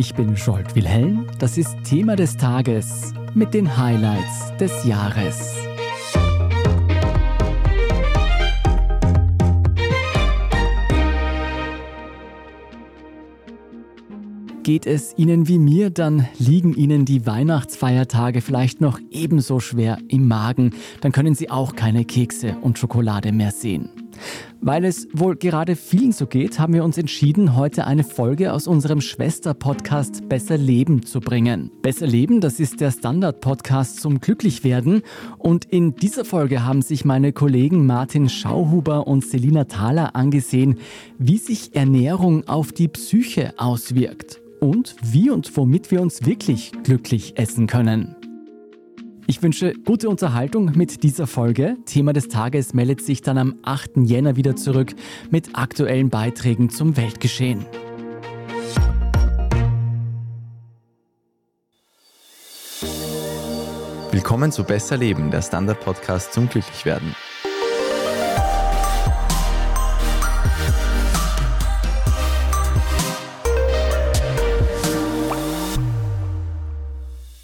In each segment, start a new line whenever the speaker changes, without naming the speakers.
Ich bin Scholt Wilhelm. Das ist Thema des Tages mit den Highlights des Jahres. Geht es Ihnen wie mir, dann liegen Ihnen die Weihnachtsfeiertage vielleicht noch ebenso schwer im Magen. Dann können Sie auch keine Kekse und Schokolade mehr sehen. Weil es wohl gerade vielen so geht, haben wir uns entschieden, heute eine Folge aus unserem Schwester-Podcast Besser Leben zu bringen. Besser Leben, das ist der Standard-Podcast zum Glücklichwerden. Und in dieser Folge haben sich meine Kollegen Martin Schauhuber und Selina Thaler angesehen, wie sich Ernährung auf die Psyche auswirkt und wie und womit wir uns wirklich glücklich essen können. Ich wünsche gute Unterhaltung mit dieser Folge. Thema des Tages meldet sich dann am 8. Jänner wieder zurück mit aktuellen Beiträgen zum Weltgeschehen.
Willkommen zu Besser Leben, der Standard-Podcast zum Glücklichwerden.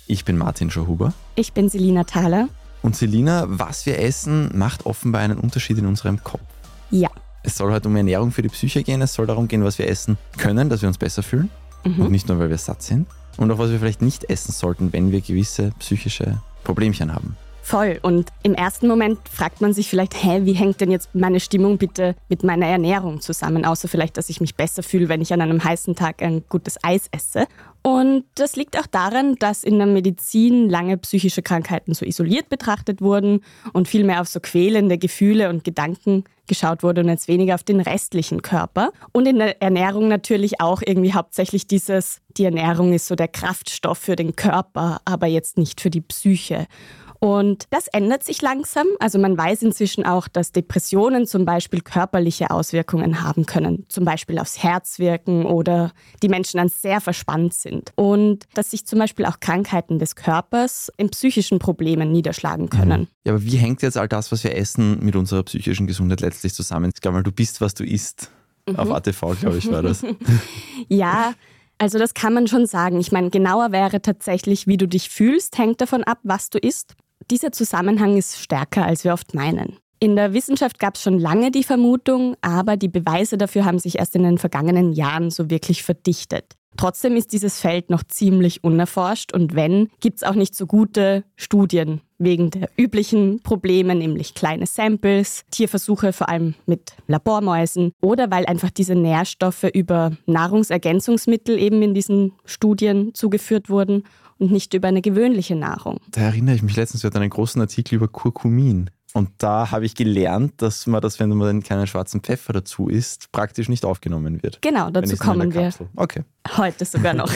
Ich bin Martin Schauhuber.
Ich bin Selina Thaler.
Und Selina, was wir essen, macht offenbar einen Unterschied in unserem Kopf.
Ja.
Es soll heute um Ernährung für die Psyche gehen. Es soll darum gehen, was wir essen können, dass wir uns besser fühlen. Mhm. Und nicht nur, weil wir satt sind. Und auch, was wir vielleicht nicht essen sollten, wenn wir gewisse psychische Problemchen haben.
Voll. Und im ersten Moment fragt man sich vielleicht, hä, wie hängt denn jetzt meine Stimmung bitte mit meiner Ernährung zusammen? Außer vielleicht, dass ich mich besser fühle, wenn ich an einem heißen Tag ein gutes Eis esse. Und das liegt auch daran, dass in der Medizin lange psychische Krankheiten so isoliert betrachtet wurden und viel mehr auf so quälende Gefühle und Gedanken geschaut wurde und jetzt weniger auf den restlichen Körper. Und in der Ernährung natürlich auch irgendwie hauptsächlich dieses, die Ernährung ist so der Kraftstoff für den Körper, aber jetzt nicht für die Psyche. Und das ändert sich langsam. Also man weiß inzwischen auch, dass Depressionen zum Beispiel körperliche Auswirkungen haben können. Zum Beispiel aufs Herz wirken oder die Menschen dann sehr verspannt sind. Und dass sich zum Beispiel auch Krankheiten des Körpers in psychischen Problemen niederschlagen können. Mhm.
Ja, aber wie hängt jetzt all das, was wir essen, mit unserer psychischen Gesundheit letztlich zusammen? Ich glaube mal, du bist, was du isst. Mhm. Auf ATV, glaube ich, war das.
ja, also das kann man schon sagen. Ich meine, genauer wäre tatsächlich, wie du dich fühlst, hängt davon ab, was du isst. Dieser Zusammenhang ist stärker, als wir oft meinen. In der Wissenschaft gab es schon lange die Vermutung, aber die Beweise dafür haben sich erst in den vergangenen Jahren so wirklich verdichtet. Trotzdem ist dieses Feld noch ziemlich unerforscht und wenn, gibt es auch nicht so gute Studien wegen der üblichen Probleme, nämlich kleine Samples, Tierversuche vor allem mit Labormäusen oder weil einfach diese Nährstoffe über Nahrungsergänzungsmittel eben in diesen Studien zugeführt wurden und nicht über eine gewöhnliche Nahrung.
Da erinnere ich mich letztens, wir hatten einen großen Artikel über Kurkumin. Und da habe ich gelernt, dass man das, wenn man keinen schwarzen Pfeffer dazu isst, praktisch nicht aufgenommen wird.
Genau, dazu kommen wir.
Okay.
Heute sogar noch.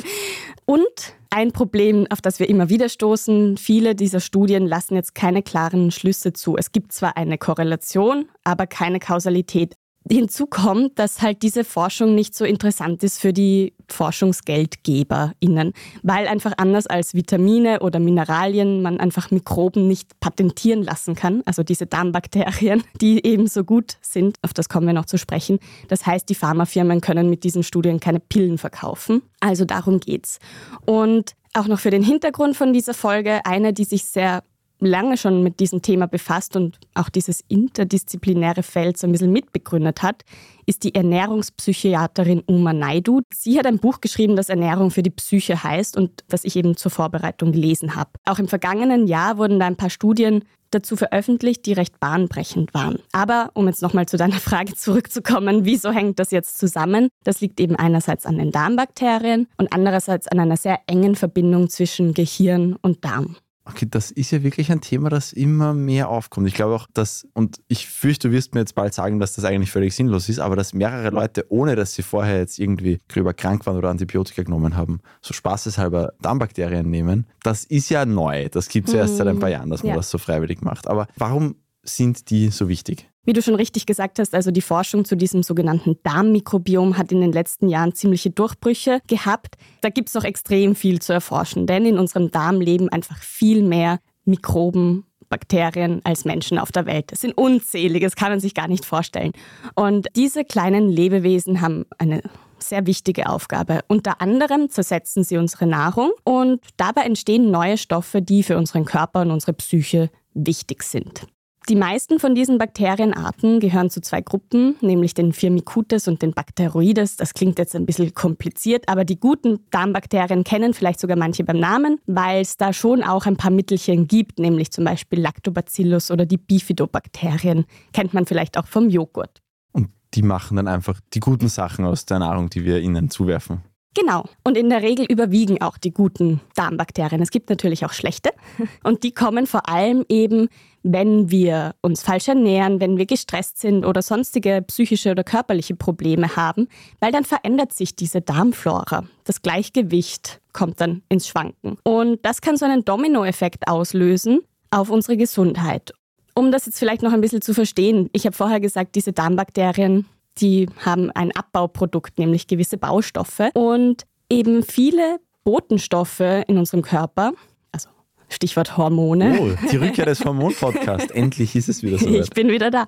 Und ein Problem, auf das wir immer wieder stoßen, viele dieser Studien lassen jetzt keine klaren Schlüsse zu. Es gibt zwar eine Korrelation, aber keine Kausalität. Hinzu kommt, dass halt diese Forschung nicht so interessant ist für die ForschungsgeldgeberInnen, weil einfach anders als Vitamine oder Mineralien man einfach Mikroben nicht patentieren lassen kann, also diese Darmbakterien, die eben so gut sind, auf das kommen wir noch zu sprechen. Das heißt, die Pharmafirmen können mit diesen Studien keine Pillen verkaufen. Also darum geht's. Und auch noch für den Hintergrund von dieser Folge, eine, die sich sehr lange schon mit diesem Thema befasst und auch dieses interdisziplinäre Feld so ein bisschen mitbegründet hat, ist die Ernährungspsychiaterin Uma Naidu. Sie hat ein Buch geschrieben, das Ernährung für die Psyche heißt und das ich eben zur Vorbereitung gelesen habe. Auch im vergangenen Jahr wurden da ein paar Studien dazu veröffentlicht, die recht bahnbrechend waren. Aber um jetzt nochmal zu deiner Frage zurückzukommen, wieso hängt das jetzt zusammen? Das liegt eben einerseits an den Darmbakterien und andererseits an einer sehr engen Verbindung zwischen Gehirn und Darm.
Okay, das ist ja wirklich ein Thema, das immer mehr aufkommt. Ich glaube auch, dass, und ich fürchte, du wirst mir jetzt bald sagen, dass das eigentlich völlig sinnlos ist, aber dass mehrere Leute, ohne dass sie vorher jetzt irgendwie gröber krank waren oder Antibiotika genommen haben, so spaßeshalber Darmbakterien nehmen, das ist ja neu. Das gibt es ja erst seit ein paar Jahren, dass man ja. das so freiwillig macht. Aber warum sind die so wichtig?
Wie du schon richtig gesagt hast, also die Forschung zu diesem sogenannten Darmmikrobiom hat in den letzten Jahren ziemliche Durchbrüche gehabt. Da gibt es noch extrem viel zu erforschen, denn in unserem Darm leben einfach viel mehr Mikroben, Bakterien als Menschen auf der Welt. Das sind unzählige, das kann man sich gar nicht vorstellen. Und diese kleinen Lebewesen haben eine sehr wichtige Aufgabe. Unter anderem zersetzen sie unsere Nahrung und dabei entstehen neue Stoffe, die für unseren Körper und unsere Psyche wichtig sind. Die meisten von diesen Bakterienarten gehören zu zwei Gruppen, nämlich den Firmicutes und den Bacteroides. Das klingt jetzt ein bisschen kompliziert, aber die guten Darmbakterien kennen vielleicht sogar manche beim Namen, weil es da schon auch ein paar Mittelchen gibt, nämlich zum Beispiel Lactobacillus oder die Bifidobakterien. Kennt man vielleicht auch vom Joghurt.
Und die machen dann einfach die guten Sachen aus der Nahrung, die wir ihnen zuwerfen.
Genau. Und in der Regel überwiegen auch die guten Darmbakterien. Es gibt natürlich auch schlechte. Und die kommen vor allem eben, wenn wir uns falsch ernähren, wenn wir gestresst sind oder sonstige psychische oder körperliche Probleme haben, weil dann verändert sich diese Darmflora. Das Gleichgewicht kommt dann ins Schwanken. Und das kann so einen Dominoeffekt auslösen auf unsere Gesundheit. Um das jetzt vielleicht noch ein bisschen zu verstehen, ich habe vorher gesagt, diese Darmbakterien die haben ein Abbauprodukt, nämlich gewisse Baustoffe. Und eben viele Botenstoffe in unserem Körper, also Stichwort Hormone.
Oh, die Rückkehr des Hormon-Podcasts. Endlich ist es wieder so.
Ich bin wieder da.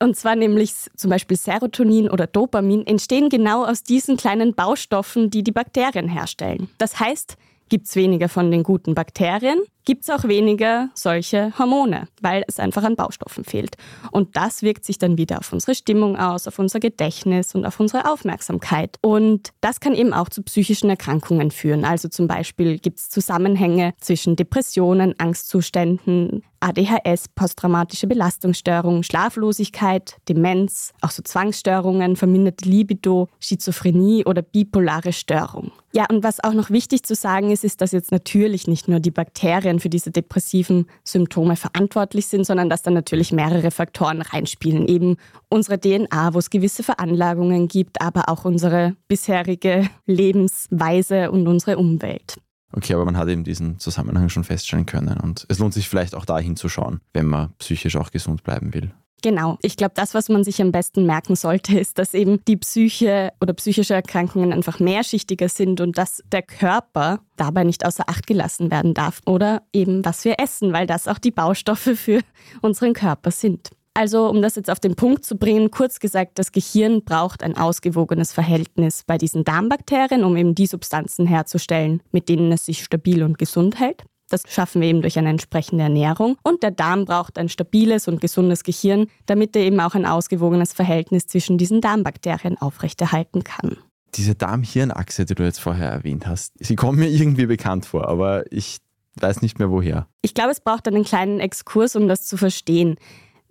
Und zwar nämlich zum Beispiel Serotonin oder Dopamin entstehen genau aus diesen kleinen Baustoffen, die die Bakterien herstellen. Das heißt, Gibt es weniger von den guten Bakterien, gibt es auch weniger solche Hormone, weil es einfach an Baustoffen fehlt. Und das wirkt sich dann wieder auf unsere Stimmung aus, auf unser Gedächtnis und auf unsere Aufmerksamkeit. Und das kann eben auch zu psychischen Erkrankungen führen. Also zum Beispiel gibt es Zusammenhänge zwischen Depressionen, Angstzuständen, ADHS, posttraumatische Belastungsstörungen, Schlaflosigkeit, Demenz, auch so Zwangsstörungen, verminderte Libido, Schizophrenie oder bipolare Störung. Ja, und was auch noch wichtig zu sagen ist, ist, dass jetzt natürlich nicht nur die Bakterien für diese depressiven Symptome verantwortlich sind, sondern dass da natürlich mehrere Faktoren reinspielen. Eben unsere DNA, wo es gewisse Veranlagungen gibt, aber auch unsere bisherige Lebensweise und unsere Umwelt.
Okay, aber man hat eben diesen Zusammenhang schon feststellen können und es lohnt sich vielleicht auch da hinzuschauen, wenn man psychisch auch gesund bleiben will.
Genau. Ich glaube, das, was man sich am besten merken sollte, ist, dass eben die Psyche oder psychische Erkrankungen einfach mehrschichtiger sind und dass der Körper dabei nicht außer Acht gelassen werden darf. Oder eben, was wir essen, weil das auch die Baustoffe für unseren Körper sind. Also, um das jetzt auf den Punkt zu bringen, kurz gesagt, das Gehirn braucht ein ausgewogenes Verhältnis bei diesen Darmbakterien, um eben die Substanzen herzustellen, mit denen es sich stabil und gesund hält. Das schaffen wir eben durch eine entsprechende Ernährung. Und der Darm braucht ein stabiles und gesundes Gehirn, damit er eben auch ein ausgewogenes Verhältnis zwischen diesen Darmbakterien aufrechterhalten kann.
Diese Darm-Hirn-Achse, die du jetzt vorher erwähnt hast, sie kommt mir irgendwie bekannt vor, aber ich weiß nicht mehr woher.
Ich glaube, es braucht einen kleinen Exkurs, um das zu verstehen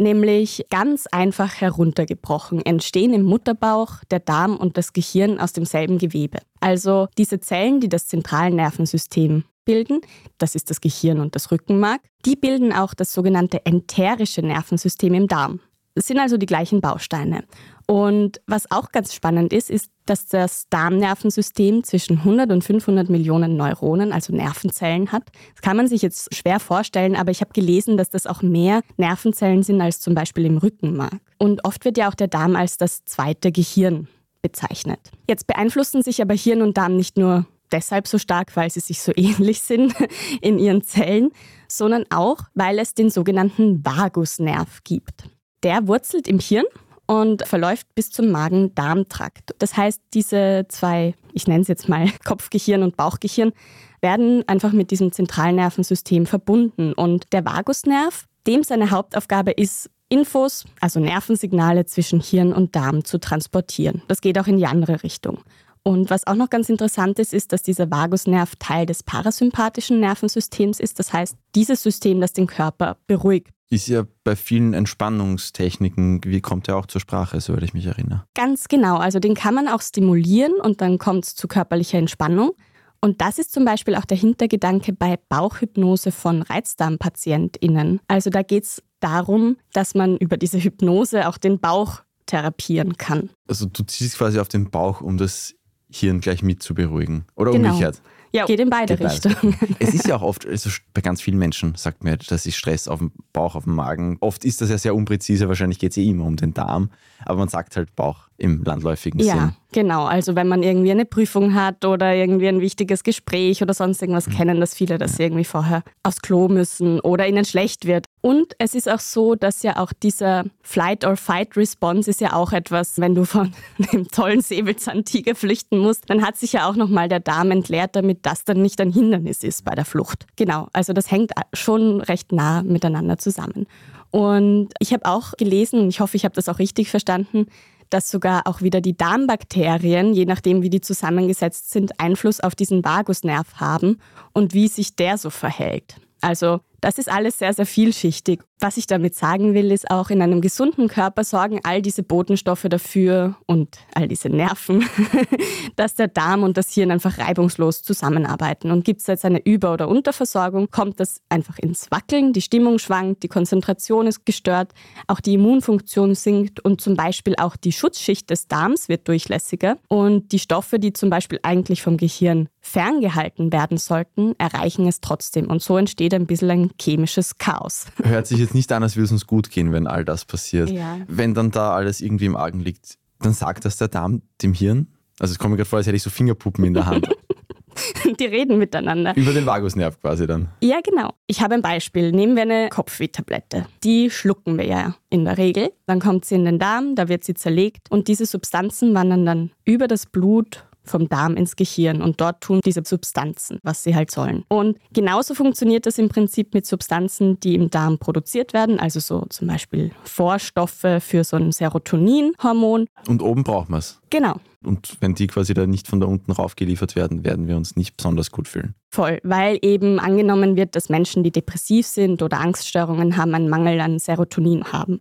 nämlich ganz einfach heruntergebrochen entstehen im Mutterbauch der Darm und das Gehirn aus demselben Gewebe. Also diese Zellen, die das Zentralnervensystem bilden, das ist das Gehirn und das Rückenmark, die bilden auch das sogenannte enterische Nervensystem im Darm. Es sind also die gleichen Bausteine. Und was auch ganz spannend ist, ist, dass das Darmnervensystem zwischen 100 und 500 Millionen Neuronen, also Nervenzellen hat. Das kann man sich jetzt schwer vorstellen, aber ich habe gelesen, dass das auch mehr Nervenzellen sind als zum Beispiel im Rückenmark. Und oft wird ja auch der Darm als das zweite Gehirn bezeichnet. Jetzt beeinflussen sich aber Hirn und Darm nicht nur deshalb so stark, weil sie sich so ähnlich sind in ihren Zellen, sondern auch, weil es den sogenannten Vagusnerv gibt. Der wurzelt im Hirn und verläuft bis zum Magen-Darm-Trakt. Das heißt, diese zwei, ich nenne es jetzt mal Kopfgehirn und Bauchgehirn, werden einfach mit diesem Zentralnervensystem verbunden. Und der Vagusnerv, dem seine Hauptaufgabe ist, Infos, also Nervensignale zwischen Hirn und Darm zu transportieren. Das geht auch in die andere Richtung. Und was auch noch ganz interessant ist, ist, dass dieser Vagusnerv Teil des parasympathischen Nervensystems ist. Das heißt, dieses System, das den Körper beruhigt
ist ja bei vielen Entspannungstechniken, wie kommt er auch zur Sprache, soweit ich mich erinnere.
Ganz genau, also den kann man auch stimulieren und dann kommt es zu körperlicher Entspannung. Und das ist zum Beispiel auch der Hintergedanke bei Bauchhypnose von ReizdarmpatientInnen. Also da geht es darum, dass man über diese Hypnose auch den Bauch therapieren kann.
Also du ziehst quasi auf den Bauch, um das Hirn gleich mit zu beruhigen. Oder
genau.
umgekehrt.
Ja, geht in beide geht Richtungen.
Es ist ja auch oft, also bei ganz vielen Menschen sagt man, das ist Stress auf dem Bauch, auf dem Magen. Oft ist das ja sehr unpräzise, wahrscheinlich geht es eh immer um den Darm, aber man sagt halt Bauch im landläufigen
ja,
Sinn.
Ja, genau. Also wenn man irgendwie eine Prüfung hat oder irgendwie ein wichtiges Gespräch oder sonst irgendwas, mhm. kennen das viele, dass sie irgendwie vorher aufs Klo müssen oder ihnen schlecht wird. Und es ist auch so, dass ja auch dieser Flight-or-Fight-Response ist ja auch etwas, wenn du von dem tollen Säbelzahntiger flüchten musst, dann hat sich ja auch nochmal der Darm entleert, damit das dann nicht ein Hindernis ist bei der Flucht. Genau, also das hängt schon recht nah miteinander zusammen. Und ich habe auch gelesen, ich hoffe, ich habe das auch richtig verstanden, dass sogar auch wieder die Darmbakterien, je nachdem wie die zusammengesetzt sind, Einfluss auf diesen Vagusnerv haben und wie sich der so verhält. Also das ist alles sehr, sehr vielschichtig. Was ich damit sagen will, ist auch, in einem gesunden Körper sorgen all diese Botenstoffe dafür und all diese Nerven, dass der Darm und das Hirn einfach reibungslos zusammenarbeiten. Und gibt es jetzt eine Über- oder Unterversorgung, kommt das einfach ins Wackeln, die Stimmung schwankt, die Konzentration ist gestört, auch die Immunfunktion sinkt und zum Beispiel auch die Schutzschicht des Darms wird durchlässiger. Und die Stoffe, die zum Beispiel eigentlich vom Gehirn ferngehalten werden sollten, erreichen es trotzdem. Und so entsteht ein bisschen ein chemisches Chaos.
Hört sich jetzt nicht an, als würde es uns gut gehen, wenn all das passiert. Ja. Wenn dann da alles irgendwie im Argen liegt, dann sagt das der Darm dem Hirn. Also es kommt mir gerade vor, als hätte ich so Fingerpuppen in der Hand.
Die reden miteinander.
Über den Vagusnerv quasi dann.
Ja, genau. Ich habe ein Beispiel. Nehmen wir eine Kopfwehtablette. Die schlucken wir ja in der Regel. Dann kommt sie in den Darm, da wird sie zerlegt und diese Substanzen wandern dann über das Blut vom Darm ins Gehirn und dort tun diese Substanzen, was sie halt sollen. Und genauso funktioniert das im Prinzip mit Substanzen, die im Darm produziert werden, also so zum Beispiel Vorstoffe für so ein Serotoninhormon.
Und oben brauchen wir es.
Genau.
Und wenn die quasi da nicht von da unten rauf geliefert werden, werden wir uns nicht besonders gut fühlen.
Voll, weil eben angenommen wird, dass Menschen, die depressiv sind oder Angststörungen haben, einen Mangel an Serotonin haben.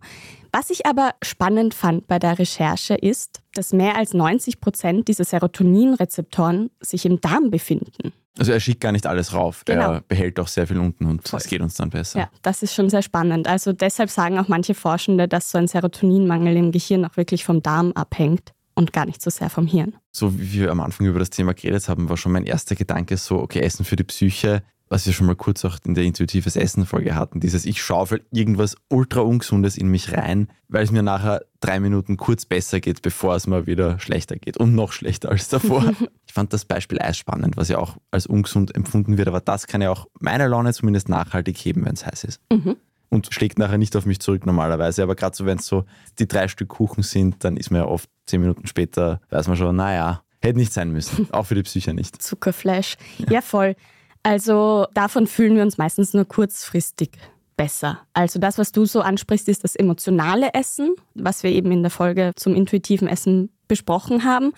Was ich aber spannend fand bei der Recherche ist, dass mehr als 90 Prozent dieser Serotoninrezeptoren sich im Darm befinden.
Also er schickt gar nicht alles rauf. Genau. Er behält auch sehr viel unten und es geht uns dann besser.
Ja, das ist schon sehr spannend. Also deshalb sagen auch manche Forschende, dass so ein Serotoninmangel im Gehirn auch wirklich vom Darm abhängt und gar nicht so sehr vom Hirn.
So wie wir am Anfang über das Thema geredet haben, war schon mein erster Gedanke so, okay, Essen für die Psyche was wir schon mal kurz auch in der intuitives Essen-Folge hatten, dieses ich schaufel irgendwas ultra ungesundes in mich rein, weil es mir nachher drei Minuten kurz besser geht, bevor es mir wieder schlechter geht und noch schlechter als davor. ich fand das Beispiel Eis spannend, was ja auch als ungesund empfunden wird, aber das kann ja auch meine Laune zumindest nachhaltig heben, wenn es heiß ist. Mhm. Und schlägt nachher nicht auf mich zurück normalerweise. Aber gerade so, wenn es so die drei Stück Kuchen sind, dann ist mir ja oft zehn Minuten später, weiß man schon, naja, hätte nicht sein müssen. Auch für die Psyche nicht.
Zuckerflash. Ja, ja voll. Also davon fühlen wir uns meistens nur kurzfristig besser. Also das, was du so ansprichst, ist das emotionale Essen, was wir eben in der Folge zum intuitiven Essen besprochen haben.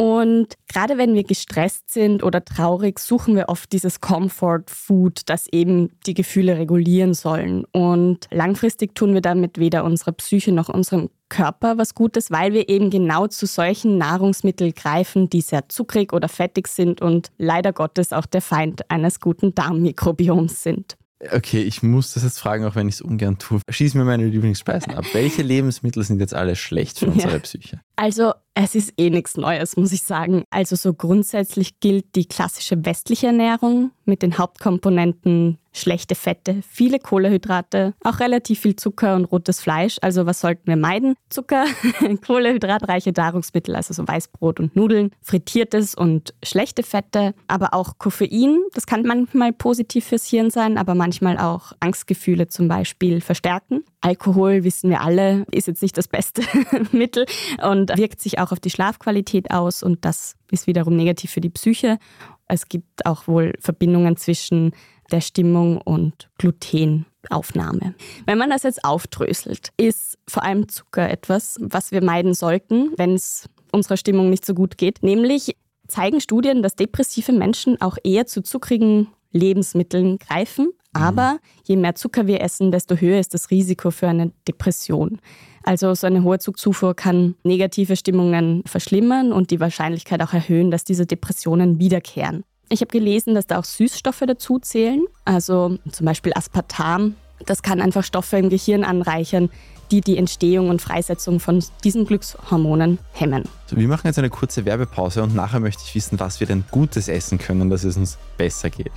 Und gerade wenn wir gestresst sind oder traurig, suchen wir oft dieses Comfort Food, das eben die Gefühle regulieren sollen. Und langfristig tun wir damit weder unserer Psyche noch unserem Körper was Gutes, weil wir eben genau zu solchen Nahrungsmitteln greifen, die sehr zuckrig oder fettig sind und leider Gottes auch der Feind eines guten Darmmikrobioms sind.
Okay, ich muss das jetzt fragen, auch wenn ich es ungern tue. Schieß mir meine Lieblingsspeisen ab. Welche Lebensmittel sind jetzt alle schlecht für unsere ja. Psyche?
Also, es ist eh nichts Neues, muss ich sagen. Also, so grundsätzlich gilt die klassische westliche Ernährung mit den Hauptkomponenten schlechte Fette, viele Kohlehydrate, auch relativ viel Zucker und rotes Fleisch. Also was sollten wir meiden? Zucker, kohlehydratreiche Nahrungsmittel, also so Weißbrot und Nudeln, frittiertes und schlechte Fette, aber auch Koffein. Das kann manchmal positiv fürs Hirn sein, aber manchmal auch Angstgefühle zum Beispiel verstärken. Alkohol, wissen wir alle, ist jetzt nicht das beste Mittel und wirkt sich auch auf die Schlafqualität aus und das ist wiederum negativ für die Psyche. Es gibt auch wohl Verbindungen zwischen der Stimmung und Glutenaufnahme. Wenn man das jetzt aufdröselt, ist vor allem Zucker etwas, was wir meiden sollten, wenn es unserer Stimmung nicht so gut geht. Nämlich zeigen Studien, dass depressive Menschen auch eher zu zuckrigen Lebensmitteln greifen. Mhm. Aber je mehr Zucker wir essen, desto höher ist das Risiko für eine Depression. Also so eine hohe Zuckzufuhr kann negative Stimmungen verschlimmern und die Wahrscheinlichkeit auch erhöhen, dass diese Depressionen wiederkehren. Ich habe gelesen, dass da auch Süßstoffe dazu zählen, also zum Beispiel Aspartam Das kann einfach Stoffe im Gehirn anreichern, die die Entstehung und Freisetzung von diesen Glückshormonen hemmen.
So, wir machen jetzt eine kurze Werbepause und nachher möchte ich wissen, was wir denn Gutes essen können, dass es uns besser geht.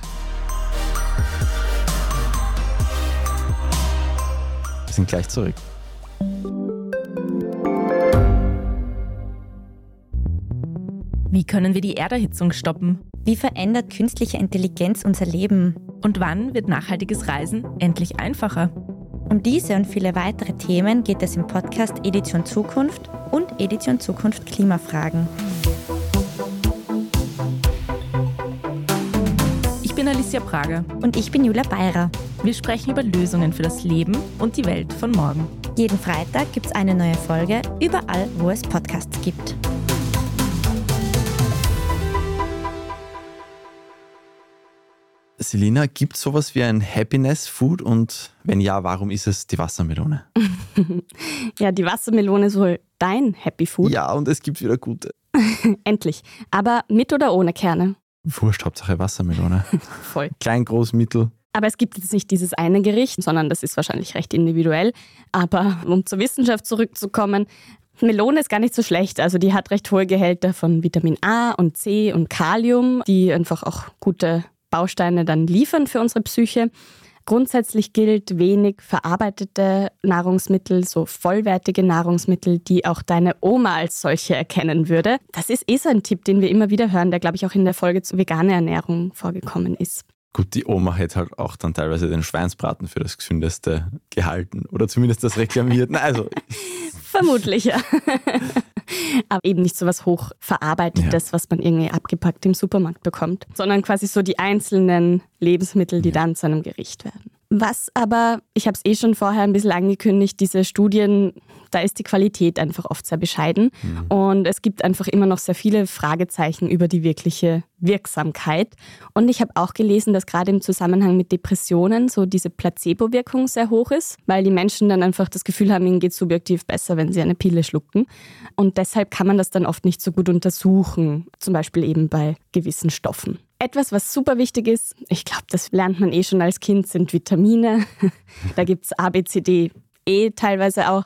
Wir sind gleich zurück.
Wie können wir die Erderhitzung stoppen?
Wie verändert künstliche Intelligenz unser Leben?
Und wann wird nachhaltiges Reisen endlich einfacher?
Um diese und viele weitere Themen geht es im Podcast Edition Zukunft und Edition Zukunft Klimafragen.
Ich bin Alicia Prager.
Und ich bin Julia Beirer.
Wir sprechen über Lösungen für das Leben und die Welt von morgen.
Jeden Freitag gibt es eine neue Folge, überall, wo es Podcasts gibt.
Selina, gibt es sowas wie ein Happiness-Food und wenn ja, warum ist es die Wassermelone?
ja, die Wassermelone ist wohl dein Happy Food.
Ja, und es gibt wieder gute.
Endlich. Aber mit oder ohne Kerne?
Wurscht, Hauptsache Wassermelone.
Voll.
Klein, groß, mittel.
Aber es gibt jetzt nicht dieses eine Gericht, sondern das ist wahrscheinlich recht individuell. Aber um zur Wissenschaft zurückzukommen, Melone ist gar nicht so schlecht. Also die hat recht hohe Gehälter von Vitamin A und C und Kalium, die einfach auch gute Bausteine dann liefern für unsere Psyche. Grundsätzlich gilt wenig verarbeitete Nahrungsmittel, so vollwertige Nahrungsmittel, die auch deine Oma als solche erkennen würde. Das ist eh so ein Tipp, den wir immer wieder hören, der, glaube ich, auch in der Folge zu veganer Ernährung vorgekommen ist.
Gut, die Oma hätte halt auch dann teilweise den Schweinsbraten für das Gesündeste gehalten oder zumindest das reklamiert. Also.
Vermutlich, ja. Aber eben nicht so was Hochverarbeitetes, ja. was man irgendwie abgepackt im Supermarkt bekommt, sondern quasi so die einzelnen Lebensmittel, die ja. dann zu einem Gericht werden. Was aber, ich habe es eh schon vorher ein bisschen angekündigt, diese Studien, da ist die Qualität einfach oft sehr bescheiden. Mhm. Und es gibt einfach immer noch sehr viele Fragezeichen über die wirkliche Wirksamkeit. Und ich habe auch gelesen, dass gerade im Zusammenhang mit Depressionen so diese Placebo-Wirkung sehr hoch ist, weil die Menschen dann einfach das Gefühl haben, ihnen geht es subjektiv besser, wenn sie eine Pille schlucken. Und deshalb kann man das dann oft nicht so gut untersuchen, zum Beispiel eben bei gewissen Stoffen. Etwas, was super wichtig ist, ich glaube, das lernt man eh schon als Kind, sind Vitamine. da gibt es A, B, C, D, E teilweise auch.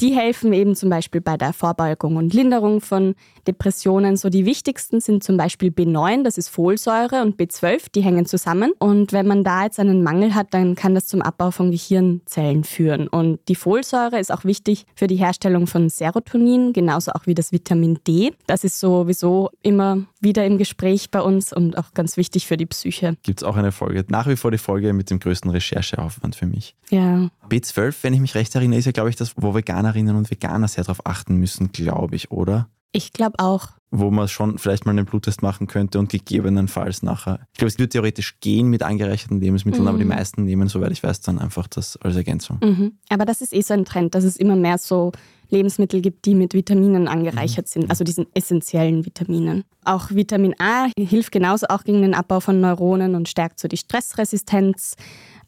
Die helfen eben zum Beispiel bei der Vorbeugung und Linderung von Depressionen. So die wichtigsten sind zum Beispiel B9, das ist Folsäure, und B12, die hängen zusammen. Und wenn man da jetzt einen Mangel hat, dann kann das zum Abbau von Gehirnzellen führen. Und die Folsäure ist auch wichtig für die Herstellung von Serotonin, genauso auch wie das Vitamin D. Das ist sowieso immer wieder im Gespräch bei uns und auch ganz wichtig für die Psyche.
Gibt es auch eine Folge, nach wie vor die Folge mit dem größten Rechercheaufwand für mich.
Ja.
B12, wenn ich mich recht erinnere, ist ja, glaube ich, das, wo Veganerinnen und Veganer sehr darauf achten müssen, glaube ich, oder?
Ich glaube auch.
Wo man schon vielleicht mal einen Bluttest machen könnte und gegebenenfalls nachher. Ich glaube, es würde theoretisch gehen mit angereicherten Lebensmitteln, mhm. aber die mhm. meisten nehmen, soweit ich weiß, dann einfach das als Ergänzung.
Mhm. Aber das ist eh so ein Trend, dass es immer mehr so Lebensmittel gibt, die mit Vitaminen angereichert mhm. sind, also diesen essentiellen Vitaminen. Auch Vitamin A hilft genauso auch gegen den Abbau von Neuronen und stärkt so die Stressresistenz.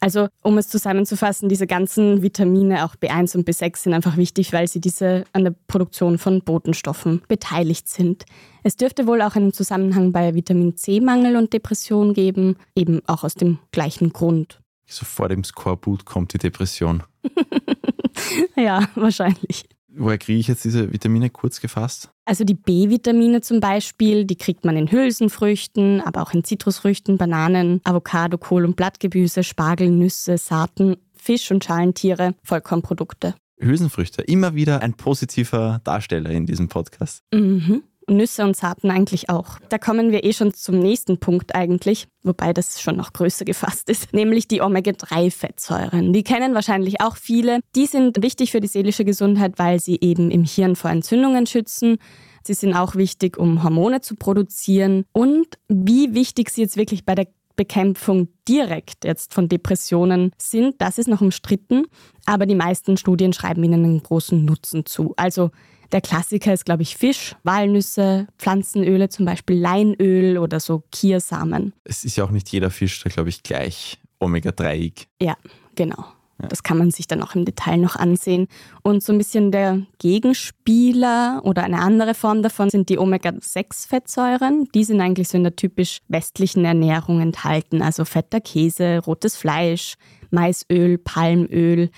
Also um es zusammenzufassen, diese ganzen Vitamine, auch B1 und B6, sind einfach wichtig, weil sie diese an der Produktion von Botenstoffen beteiligt sind. Es dürfte wohl auch einen Zusammenhang bei Vitamin C-Mangel und Depression geben, eben auch aus dem gleichen Grund.
So vor dem Skorbut kommt die Depression.
ja, wahrscheinlich.
Woher kriege ich jetzt diese Vitamine kurz gefasst?
Also die B-Vitamine zum Beispiel, die kriegt man in Hülsenfrüchten, aber auch in Zitrusfrüchten, Bananen, Avocado, Kohl- und Blattgemüse, Spargel, Nüsse, Saaten, Fisch- und Schalentiere, Vollkornprodukte.
Hülsenfrüchte, immer wieder ein positiver Darsteller in diesem Podcast.
Mhm. Nüsse und Saaten eigentlich auch. Da kommen wir eh schon zum nächsten Punkt eigentlich, wobei das schon noch größer gefasst ist, nämlich die Omega-3-Fettsäuren. Die kennen wahrscheinlich auch viele. Die sind wichtig für die seelische Gesundheit, weil sie eben im Hirn vor Entzündungen schützen. Sie sind auch wichtig, um Hormone zu produzieren. Und wie wichtig sie jetzt wirklich bei der Bekämpfung direkt jetzt von Depressionen sind, das ist noch umstritten, aber die meisten Studien schreiben ihnen einen großen Nutzen zu. Also der Klassiker ist, glaube ich, Fisch, Walnüsse, Pflanzenöle, zum Beispiel Leinöl oder so Kiersamen.
Es ist ja auch nicht jeder Fisch, da glaube ich, gleich Omega-3-ig.
Ja, genau. Das kann man sich dann auch im Detail noch ansehen. Und so ein bisschen der Gegenspieler oder eine andere Form davon sind die Omega-6-Fettsäuren. Die sind eigentlich so in der typisch westlichen Ernährung enthalten. Also fetter Käse, rotes Fleisch, Maisöl, Palmöl.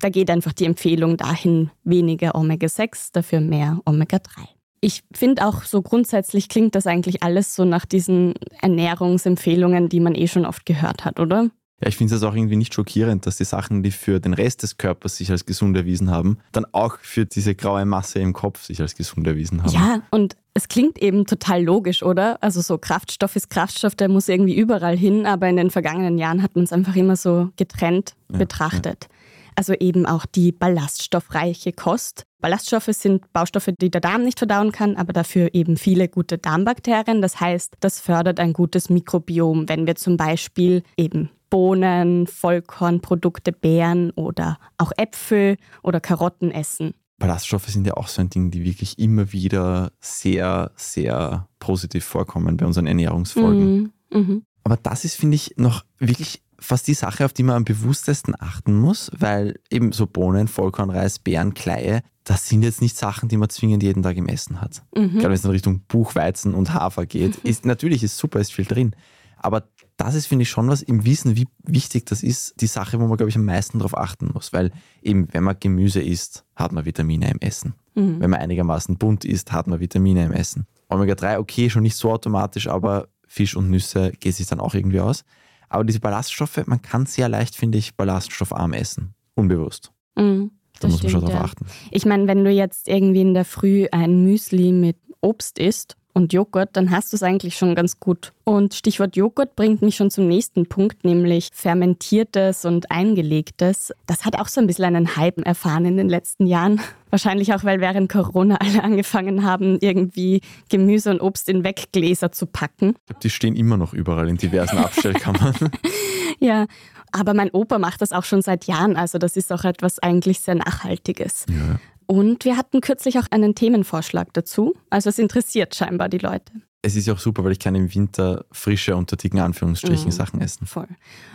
Da geht einfach die Empfehlung dahin, weniger Omega-6, dafür mehr Omega-3. Ich finde auch so grundsätzlich klingt das eigentlich alles so nach diesen Ernährungsempfehlungen, die man eh schon oft gehört hat, oder?
Ja, ich finde es auch irgendwie nicht schockierend, dass die Sachen, die für den Rest des Körpers sich als gesund erwiesen haben, dann auch für diese graue Masse im Kopf sich als gesund erwiesen haben.
Ja, und es klingt eben total logisch, oder? Also so Kraftstoff ist Kraftstoff, der muss irgendwie überall hin, aber in den vergangenen Jahren hat man es einfach immer so getrennt ja, betrachtet. Ja. Also eben auch die ballaststoffreiche Kost. Ballaststoffe sind Baustoffe, die der Darm nicht verdauen kann, aber dafür eben viele gute Darmbakterien. Das heißt, das fördert ein gutes Mikrobiom, wenn wir zum Beispiel eben Bohnen, Vollkornprodukte, Beeren oder auch Äpfel oder Karotten essen.
Ballaststoffe sind ja auch so ein Ding, die wirklich immer wieder sehr, sehr positiv vorkommen bei unseren Ernährungsfolgen. Mhm. Mhm. Aber das ist, finde ich, noch wirklich fast die Sache, auf die man am bewusstesten achten muss, weil eben so Bohnen, Vollkornreis, Beeren, Kleie, das sind jetzt nicht Sachen, die man zwingend jeden Tag im Essen hat. Mhm. Gerade wenn es in Richtung Buchweizen und Hafer geht, ist natürlich ist super, ist viel drin. Aber das ist, finde ich, schon was im Wissen, wie wichtig das ist, die Sache, wo man, glaube ich, am meisten darauf achten muss. Weil eben, wenn man Gemüse isst, hat man Vitamine im Essen. Mhm. Wenn man einigermaßen bunt isst, hat man Vitamine im Essen. Omega-3, okay, schon nicht so automatisch, aber Fisch und Nüsse geht sich dann auch irgendwie aus. Aber diese Ballaststoffe, man kann sehr leicht, finde ich, ballaststoffarm essen. Unbewusst. Mhm, da muss man schon drauf ja. achten.
Ich meine, wenn du jetzt irgendwie in der Früh ein Müsli mit Obst isst, und Joghurt, dann hast du es eigentlich schon ganz gut. Und Stichwort Joghurt bringt mich schon zum nächsten Punkt, nämlich fermentiertes und eingelegtes. Das hat auch so ein bisschen einen Hype erfahren in den letzten Jahren. Wahrscheinlich auch, weil während Corona alle angefangen haben, irgendwie Gemüse und Obst in Weggläser zu packen.
Ich glaube, die stehen immer noch überall in diversen Abstellkammern.
ja, aber mein Opa macht das auch schon seit Jahren. Also das ist auch etwas eigentlich sehr Nachhaltiges. Ja. Und wir hatten kürzlich auch einen Themenvorschlag dazu. Also es interessiert scheinbar die Leute.
Es ist ja auch super, weil ich kann im Winter frische, unter dicken Anführungsstrichen, mhm, Sachen essen.
Voll.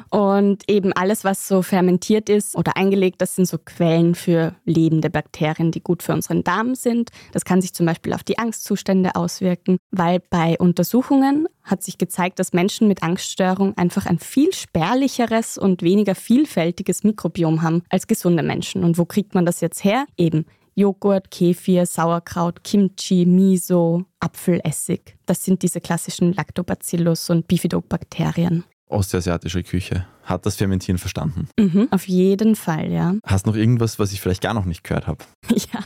Und eben alles, was so fermentiert ist oder eingelegt, das sind so Quellen für lebende Bakterien, die gut für unseren Darm sind. Das kann sich zum Beispiel auf die Angstzustände auswirken, weil bei Untersuchungen hat sich gezeigt, dass Menschen mit Angststörung einfach ein viel spärlicheres und weniger vielfältiges Mikrobiom haben als gesunde Menschen. Und wo kriegt man das jetzt her? Eben Joghurt, Kefir, Sauerkraut, Kimchi, Miso, Apfelessig. Das sind diese klassischen Lactobacillus und Bifidobakterien.
Ostasiatische Küche hat das Fermentieren verstanden.
Mhm, auf jeden Fall, ja.
Hast noch irgendwas, was ich vielleicht gar noch nicht gehört habe?
Ja.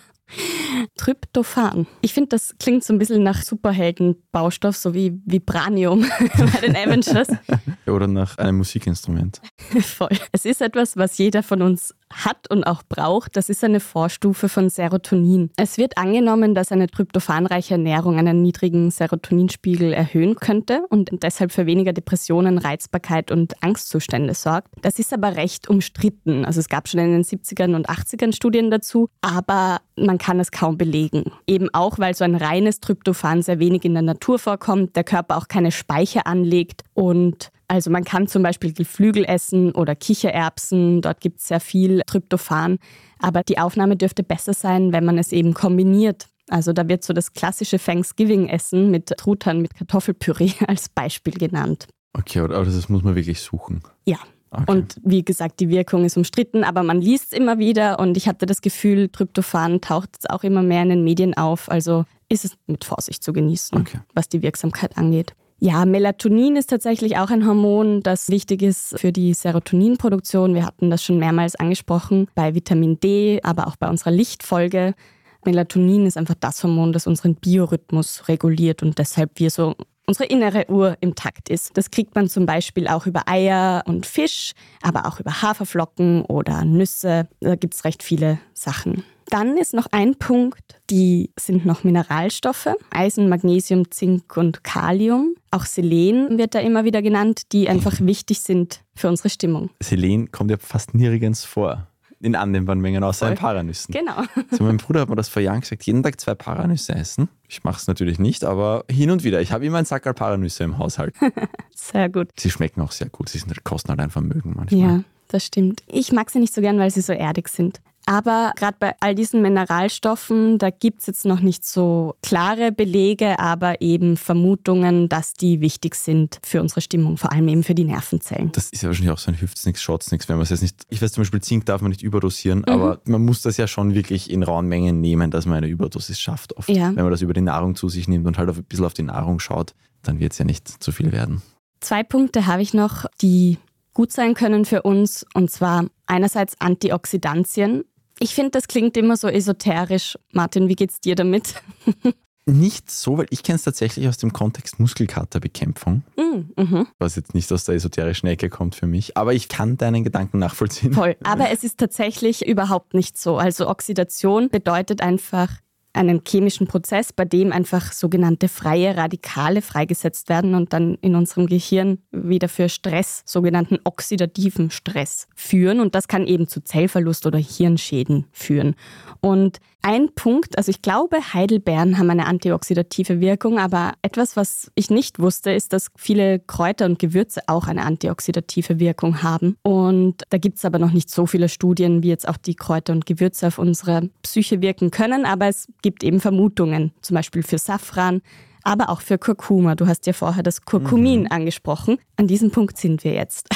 Tryptophan. Ich finde, das klingt so ein bisschen nach Superhelden-Baustoff, so wie Vibranium bei den Avengers.
Oder nach einem Musikinstrument.
Voll. Es ist etwas, was jeder von uns hat und auch braucht. Das ist eine Vorstufe von Serotonin. Es wird angenommen, dass eine tryptophanreiche Ernährung einen niedrigen Serotoninspiegel erhöhen könnte und deshalb für weniger Depressionen, Reizbarkeit und Angstzustände sorgt. Das ist aber recht umstritten. Also es gab schon in den 70ern und 80ern Studien dazu, aber man kann es kaum belegen. Eben auch, weil so ein reines Tryptophan sehr wenig in der Natur vorkommt, der Körper auch keine Speicher anlegt und also man kann zum Beispiel Geflügel essen oder Kichererbsen, dort gibt es sehr viel Tryptophan, aber die Aufnahme dürfte besser sein, wenn man es eben kombiniert. Also da wird so das klassische Thanksgiving-Essen mit Truthahn mit Kartoffelpüree als Beispiel genannt.
Okay, aber das muss man wirklich suchen.
Ja. Okay. Und wie gesagt, die Wirkung ist umstritten, aber man liest es immer wieder und ich hatte das Gefühl, Tryptophan taucht jetzt auch immer mehr in den Medien auf. Also ist es mit Vorsicht zu genießen, okay. was die Wirksamkeit angeht. Ja, Melatonin ist tatsächlich auch ein Hormon, das wichtig ist für die Serotoninproduktion. Wir hatten das schon mehrmals angesprochen bei Vitamin D, aber auch bei unserer Lichtfolge. Melatonin ist einfach das Hormon, das unseren Biorhythmus reguliert und deshalb wir so unsere innere Uhr im Takt ist. Das kriegt man zum Beispiel auch über Eier und Fisch, aber auch über Haferflocken oder Nüsse. Da gibt es recht viele Sachen. Dann ist noch ein Punkt, die sind noch Mineralstoffe, Eisen, Magnesium, Zink und Kalium. Auch Selen wird da immer wieder genannt, die einfach wichtig sind für unsere Stimmung.
Selen kommt ja fast nirgends vor in annehmbaren Mengen, außer in Paranüssen.
Genau.
Also mein Bruder hat mir das vor Jahren gesagt, jeden Tag zwei Paranüsse essen. Ich mache es natürlich nicht, aber hin und wieder. Ich habe immer einen Sackerl Paranüsse im Haushalt.
sehr gut.
Sie schmecken auch sehr gut. Sie sind, kosten halt ein Vermögen manchmal.
Ja. das stimmt. Ich mag sie nicht so gern, weil sie so erdig sind. Aber gerade bei all diesen Mineralstoffen, da gibt es jetzt noch nicht so klare Belege, aber eben Vermutungen, dass die wichtig sind für unsere Stimmung, vor allem eben für die Nervenzellen.
Das ist ja wahrscheinlich auch so ein Hüft's Schaut's nix, wenn man es jetzt nicht. Ich weiß zum Beispiel, Zink darf man nicht überdosieren, mhm. aber man muss das ja schon wirklich in rauen Mengen nehmen, dass man eine Überdosis schafft. Oft. Ja. Wenn man das über die Nahrung zu sich nimmt und halt ein bisschen auf die Nahrung schaut, dann wird es ja nicht zu viel werden.
Zwei Punkte habe ich noch, die gut sein können für uns, und zwar einerseits Antioxidantien. Ich finde, das klingt immer so esoterisch. Martin, wie geht's dir damit?
Nicht so, weil ich kenne es tatsächlich aus dem Kontext Muskelkaterbekämpfung, mm, mhm. was jetzt nicht aus der esoterischen Ecke kommt für mich, aber ich kann deinen Gedanken nachvollziehen.
Voll, aber es ist tatsächlich überhaupt nicht so. Also Oxidation bedeutet einfach einen chemischen Prozess, bei dem einfach sogenannte freie Radikale freigesetzt werden und dann in unserem Gehirn wieder für Stress, sogenannten oxidativen Stress führen. Und das kann eben zu Zellverlust oder Hirnschäden führen. Und ein Punkt, also ich glaube, Heidelbeeren haben eine antioxidative Wirkung, aber etwas, was ich nicht wusste, ist, dass viele Kräuter und Gewürze auch eine antioxidative Wirkung haben. Und da gibt es aber noch nicht so viele Studien, wie jetzt auch die Kräuter und Gewürze auf unsere Psyche wirken können, aber es gibt eben Vermutungen, zum Beispiel für Safran, aber auch für Kurkuma. Du hast ja vorher das Kurkumin mhm. angesprochen. An diesem Punkt sind wir jetzt.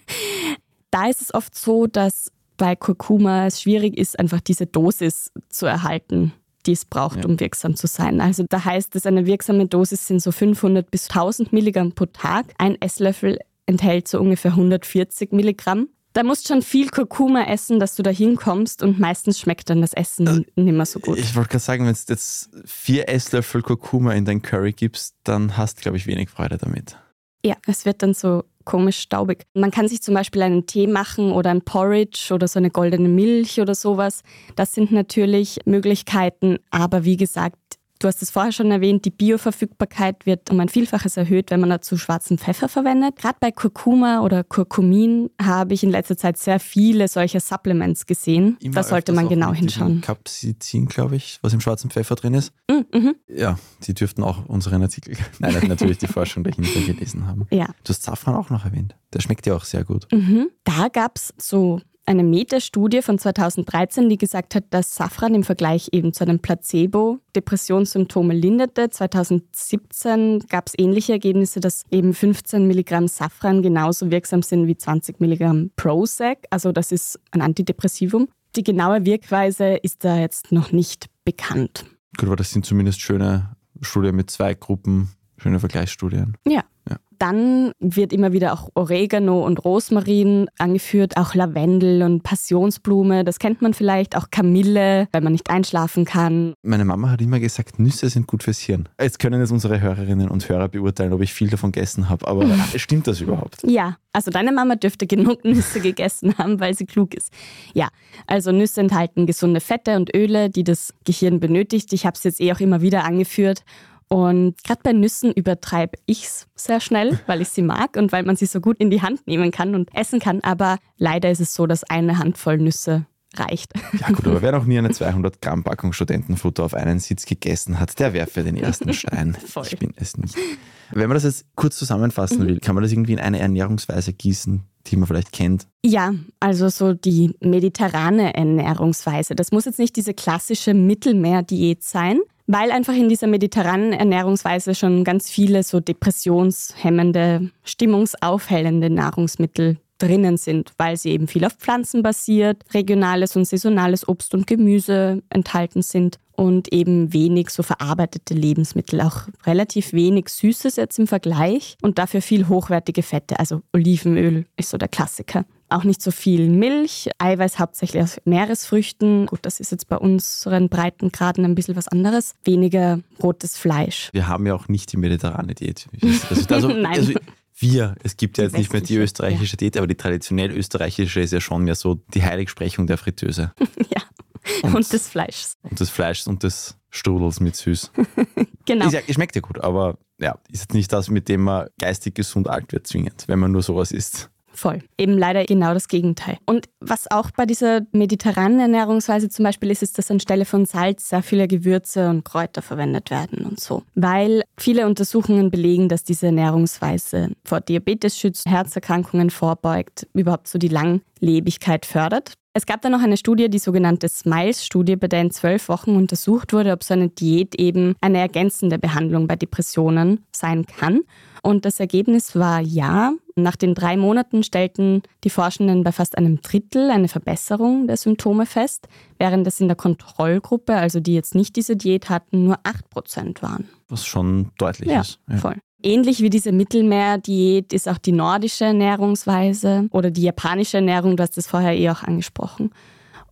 da ist es oft so, dass bei Kurkuma es schwierig ist, einfach diese Dosis zu erhalten, die es braucht, ja. um wirksam zu sein. Also da heißt es, eine wirksame Dosis sind so 500 bis 1000 Milligramm pro Tag. Ein Esslöffel enthält so ungefähr 140 Milligramm. Da musst schon viel Kurkuma essen, dass du da hinkommst und meistens schmeckt dann das Essen äh, nicht mehr so gut.
Ich wollte gerade sagen, wenn du jetzt vier Esslöffel Kurkuma in dein Curry gibst, dann hast du, glaube ich, wenig Freude damit.
Ja, es wird dann so komisch staubig. Man kann sich zum Beispiel einen Tee machen oder ein Porridge oder so eine goldene Milch oder sowas. Das sind natürlich Möglichkeiten, aber wie gesagt, Du hast es vorher schon erwähnt, die Bioverfügbarkeit wird um ein Vielfaches erhöht, wenn man dazu schwarzen Pfeffer verwendet. Gerade bei Kurkuma oder Kurkumin habe ich in letzter Zeit sehr viele solcher Supplements gesehen. Immer da sollte man genau hinschauen.
Capsicin, glaube ich, was im schwarzen Pfeffer drin ist. Mm, mhm. Ja, die dürften auch unseren Artikel, nein, natürlich die Forschung dahinter gelesen haben. Ja. Du hast Safran auch noch erwähnt. Der schmeckt ja auch sehr gut.
Mhm. Da gab es so eine Metastudie von 2013, die gesagt hat, dass Safran im Vergleich eben zu einem Placebo Depressionssymptome linderte. 2017 gab es ähnliche Ergebnisse, dass eben 15 Milligramm Safran genauso wirksam sind wie 20 Milligramm Prozac. Also das ist ein Antidepressivum. Die genaue Wirkweise ist da jetzt noch nicht bekannt.
Gut, aber das sind zumindest schöne Studien mit zwei Gruppen, schöne Vergleichsstudien.
Ja. Dann wird immer wieder auch Oregano und Rosmarin angeführt, auch Lavendel und Passionsblume, das kennt man vielleicht, auch Kamille, wenn man nicht einschlafen kann.
Meine Mama hat immer gesagt, Nüsse sind gut fürs Hirn. Jetzt können es unsere Hörerinnen und Hörer beurteilen, ob ich viel davon gegessen habe, aber stimmt das überhaupt?
Ja, also deine Mama dürfte genug Nüsse gegessen haben, weil sie klug ist. Ja, also Nüsse enthalten gesunde Fette und Öle, die das Gehirn benötigt. Ich habe es jetzt eh auch immer wieder angeführt. Und gerade bei Nüssen übertreibe ich es sehr schnell, weil ich sie mag und weil man sie so gut in die Hand nehmen kann und essen kann. Aber leider ist es so, dass eine Handvoll Nüsse reicht.
Ja gut, aber wer noch nie eine 200 Gramm Packung Studentenfutter auf einen Sitz gegessen hat, der werfe den ersten Stein. Voll. Ich bin es nicht. Wenn man das jetzt kurz zusammenfassen mhm. will, kann man das irgendwie in eine Ernährungsweise gießen, die man vielleicht kennt?
Ja, also so die mediterrane Ernährungsweise. Das muss jetzt nicht diese klassische Mittelmeerdiät sein, weil einfach in dieser mediterranen Ernährungsweise schon ganz viele so depressionshemmende, stimmungsaufhellende Nahrungsmittel drinnen sind, weil sie eben viel auf Pflanzen basiert, regionales und saisonales Obst und Gemüse enthalten sind und eben wenig so verarbeitete Lebensmittel, auch relativ wenig Süßes jetzt im Vergleich und dafür viel hochwertige Fette, also Olivenöl ist so der Klassiker auch nicht so viel Milch, Eiweiß hauptsächlich aus Meeresfrüchten. Gut, das ist jetzt bei unseren Breitengraden ein bisschen was anderes. Weniger rotes Fleisch.
Wir haben ja auch nicht die mediterrane Diät. Also, also, Nein. Also wir, es gibt ja jetzt nicht mehr die österreichische ja. Diät, aber die traditionell österreichische ist ja schon mehr so die Heiligsprechung der Fritteuse.
ja. Und, und, des Fleischs.
Und des Fleischs und des Strudels mit süß.
genau.
Ist ja, schmeckt ja gut, aber ja, ist jetzt nicht das, mit dem man geistig gesund alt wird, zwingend, wenn man nur sowas isst.
Voll. Eben leider genau das Gegenteil. Und was auch bei dieser mediterranen Ernährungsweise zum Beispiel ist, ist, dass anstelle von Salz sehr viele Gewürze und Kräuter verwendet werden und so. Weil viele Untersuchungen belegen, dass diese Ernährungsweise vor Diabetes schützt, Herzerkrankungen vorbeugt, überhaupt so die Langlebigkeit fördert. Es gab dann noch eine Studie, die sogenannte SMILES-Studie, bei der in zwölf Wochen untersucht wurde, ob so eine Diät eben eine ergänzende Behandlung bei Depressionen sein kann. Und das Ergebnis war ja. Nach den drei Monaten stellten die Forschenden bei fast einem Drittel eine Verbesserung der Symptome fest, während es in der Kontrollgruppe, also die jetzt nicht diese Diät hatten, nur 8 Prozent waren.
Was schon deutlich
ja,
ist.
Ja, voll. Ähnlich wie diese Mittelmeerdiät ist auch die nordische Ernährungsweise oder die japanische Ernährung, du hast es vorher eh auch angesprochen.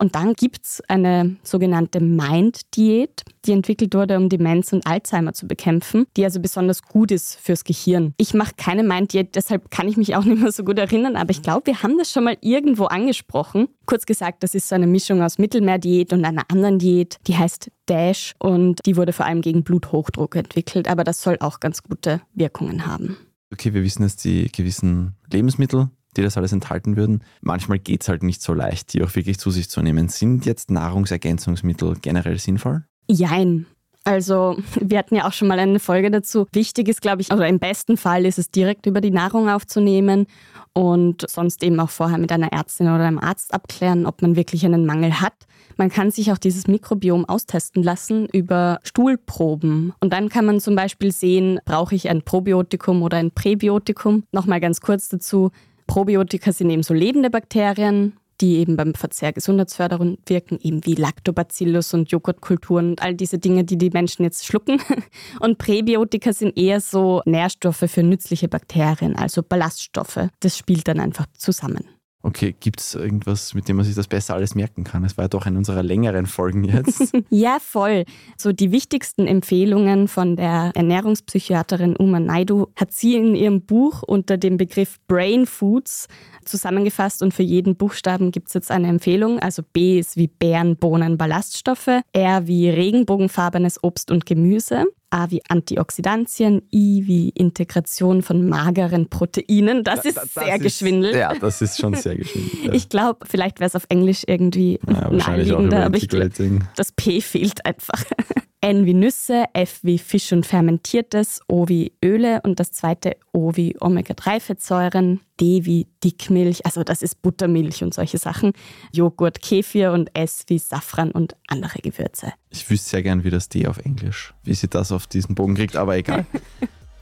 Und dann gibt es eine sogenannte Mind-Diät, die entwickelt wurde, um Demenz und Alzheimer zu bekämpfen, die also besonders gut ist fürs Gehirn. Ich mache keine Mind-Diät, deshalb kann ich mich auch nicht mehr so gut erinnern, aber ich glaube, wir haben das schon mal irgendwo angesprochen. Kurz gesagt, das ist so eine Mischung aus Mittelmeerdiät und einer anderen Diät, die heißt Dash und die wurde vor allem gegen Bluthochdruck entwickelt, aber das soll auch ganz gute Wirkungen haben.
Okay, wir wissen jetzt die gewissen Lebensmittel, die das alles enthalten würden. Manchmal geht es halt nicht so leicht, die auch wirklich zu sich zu nehmen. Sind jetzt Nahrungsergänzungsmittel generell sinnvoll?
Jein. Also, wir hatten ja auch schon mal eine Folge dazu. Wichtig ist, glaube ich, oder im besten Fall ist es direkt über die Nahrung aufzunehmen und sonst eben auch vorher mit einer Ärztin oder einem Arzt abklären, ob man wirklich einen Mangel hat. Man kann sich auch dieses Mikrobiom austesten lassen über Stuhlproben. Und dann kann man zum Beispiel sehen, brauche ich ein Probiotikum oder ein Präbiotikum. Nochmal ganz kurz dazu. Probiotika sind eben so lebende Bakterien, die eben beim Verzehr gesundheitsfördernd wirken, eben wie Lactobacillus und Joghurtkulturen und all diese Dinge, die die Menschen jetzt schlucken. Und Präbiotika sind eher so Nährstoffe für nützliche Bakterien, also Ballaststoffe. Das spielt dann einfach zusammen.
Okay, gibt es irgendwas, mit dem man sich das besser alles merken kann? Es war ja doch in unserer längeren Folgen jetzt.
ja, voll. So die wichtigsten Empfehlungen von der Ernährungspsychiaterin Uma Naidu hat sie in ihrem Buch unter dem Begriff Brain Foods zusammengefasst und für jeden Buchstaben gibt es jetzt eine Empfehlung. Also B ist wie Beeren, Bohnen, Ballaststoffe, R wie regenbogenfarbenes Obst und Gemüse, A wie Antioxidantien, I wie Integration von mageren Proteinen. Das ist das sehr ist, geschwindelt.
Ja, das ist schon sehr geschwindelt. Ja.
Ich glaube, vielleicht wäre es auf Englisch irgendwie ja, naheliegender, aber ich glaub, das P fehlt einfach. N wie Nüsse, F wie Fisch und Fermentiertes, O wie Öle und das zweite O wie Omega-3-Fettsäuren, D wie Dickmilch, also das ist Buttermilch und solche Sachen, Joghurt, Kefir und S wie Safran und andere Gewürze.
Ich wüsste sehr gern, wie das D auf Englisch, wie sie das auf diesen Bogen kriegt, aber egal.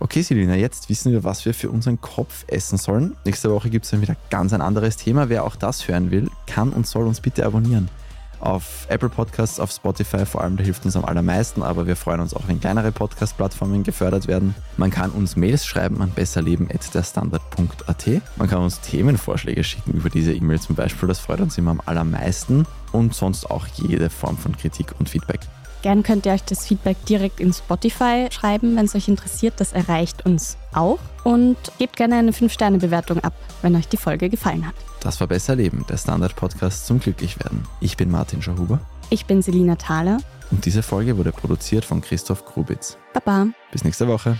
Okay, Selina, jetzt wissen wir, was wir für unseren Kopf essen sollen. Nächste Woche gibt es dann wieder ganz ein anderes Thema. Wer auch das hören will, kann und soll uns bitte abonnieren auf Apple Podcasts, auf Spotify vor allem, da hilft uns am allermeisten, aber wir freuen uns auch, wenn kleinere Podcast-Plattformen gefördert werden. Man kann uns Mails schreiben an besserleben.derstandard.at. Man kann uns Themenvorschläge schicken über diese E-Mail zum Beispiel, das freut uns immer am allermeisten und sonst auch jede Form von Kritik und Feedback.
Gern könnt ihr euch das Feedback direkt in Spotify schreiben, wenn es euch interessiert. Das erreicht uns auch. Und gebt gerne eine 5-Sterne-Bewertung ab, wenn euch die Folge gefallen hat.
Das war Besser Leben, der Standard-Podcast zum Glücklichwerden. Ich bin Martin Schauhuber.
Ich bin Selina Thaler.
Und diese Folge wurde produziert von Christoph Grubitz.
Baba.
Bis nächste Woche.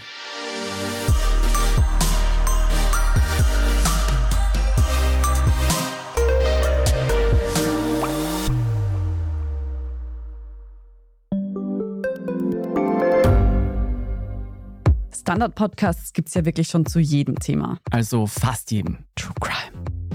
Standard-Podcasts gibt es ja wirklich schon zu jedem Thema.
Also fast jedem.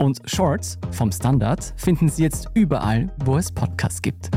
Und Shorts vom Standard finden Sie jetzt überall, wo es Podcasts gibt.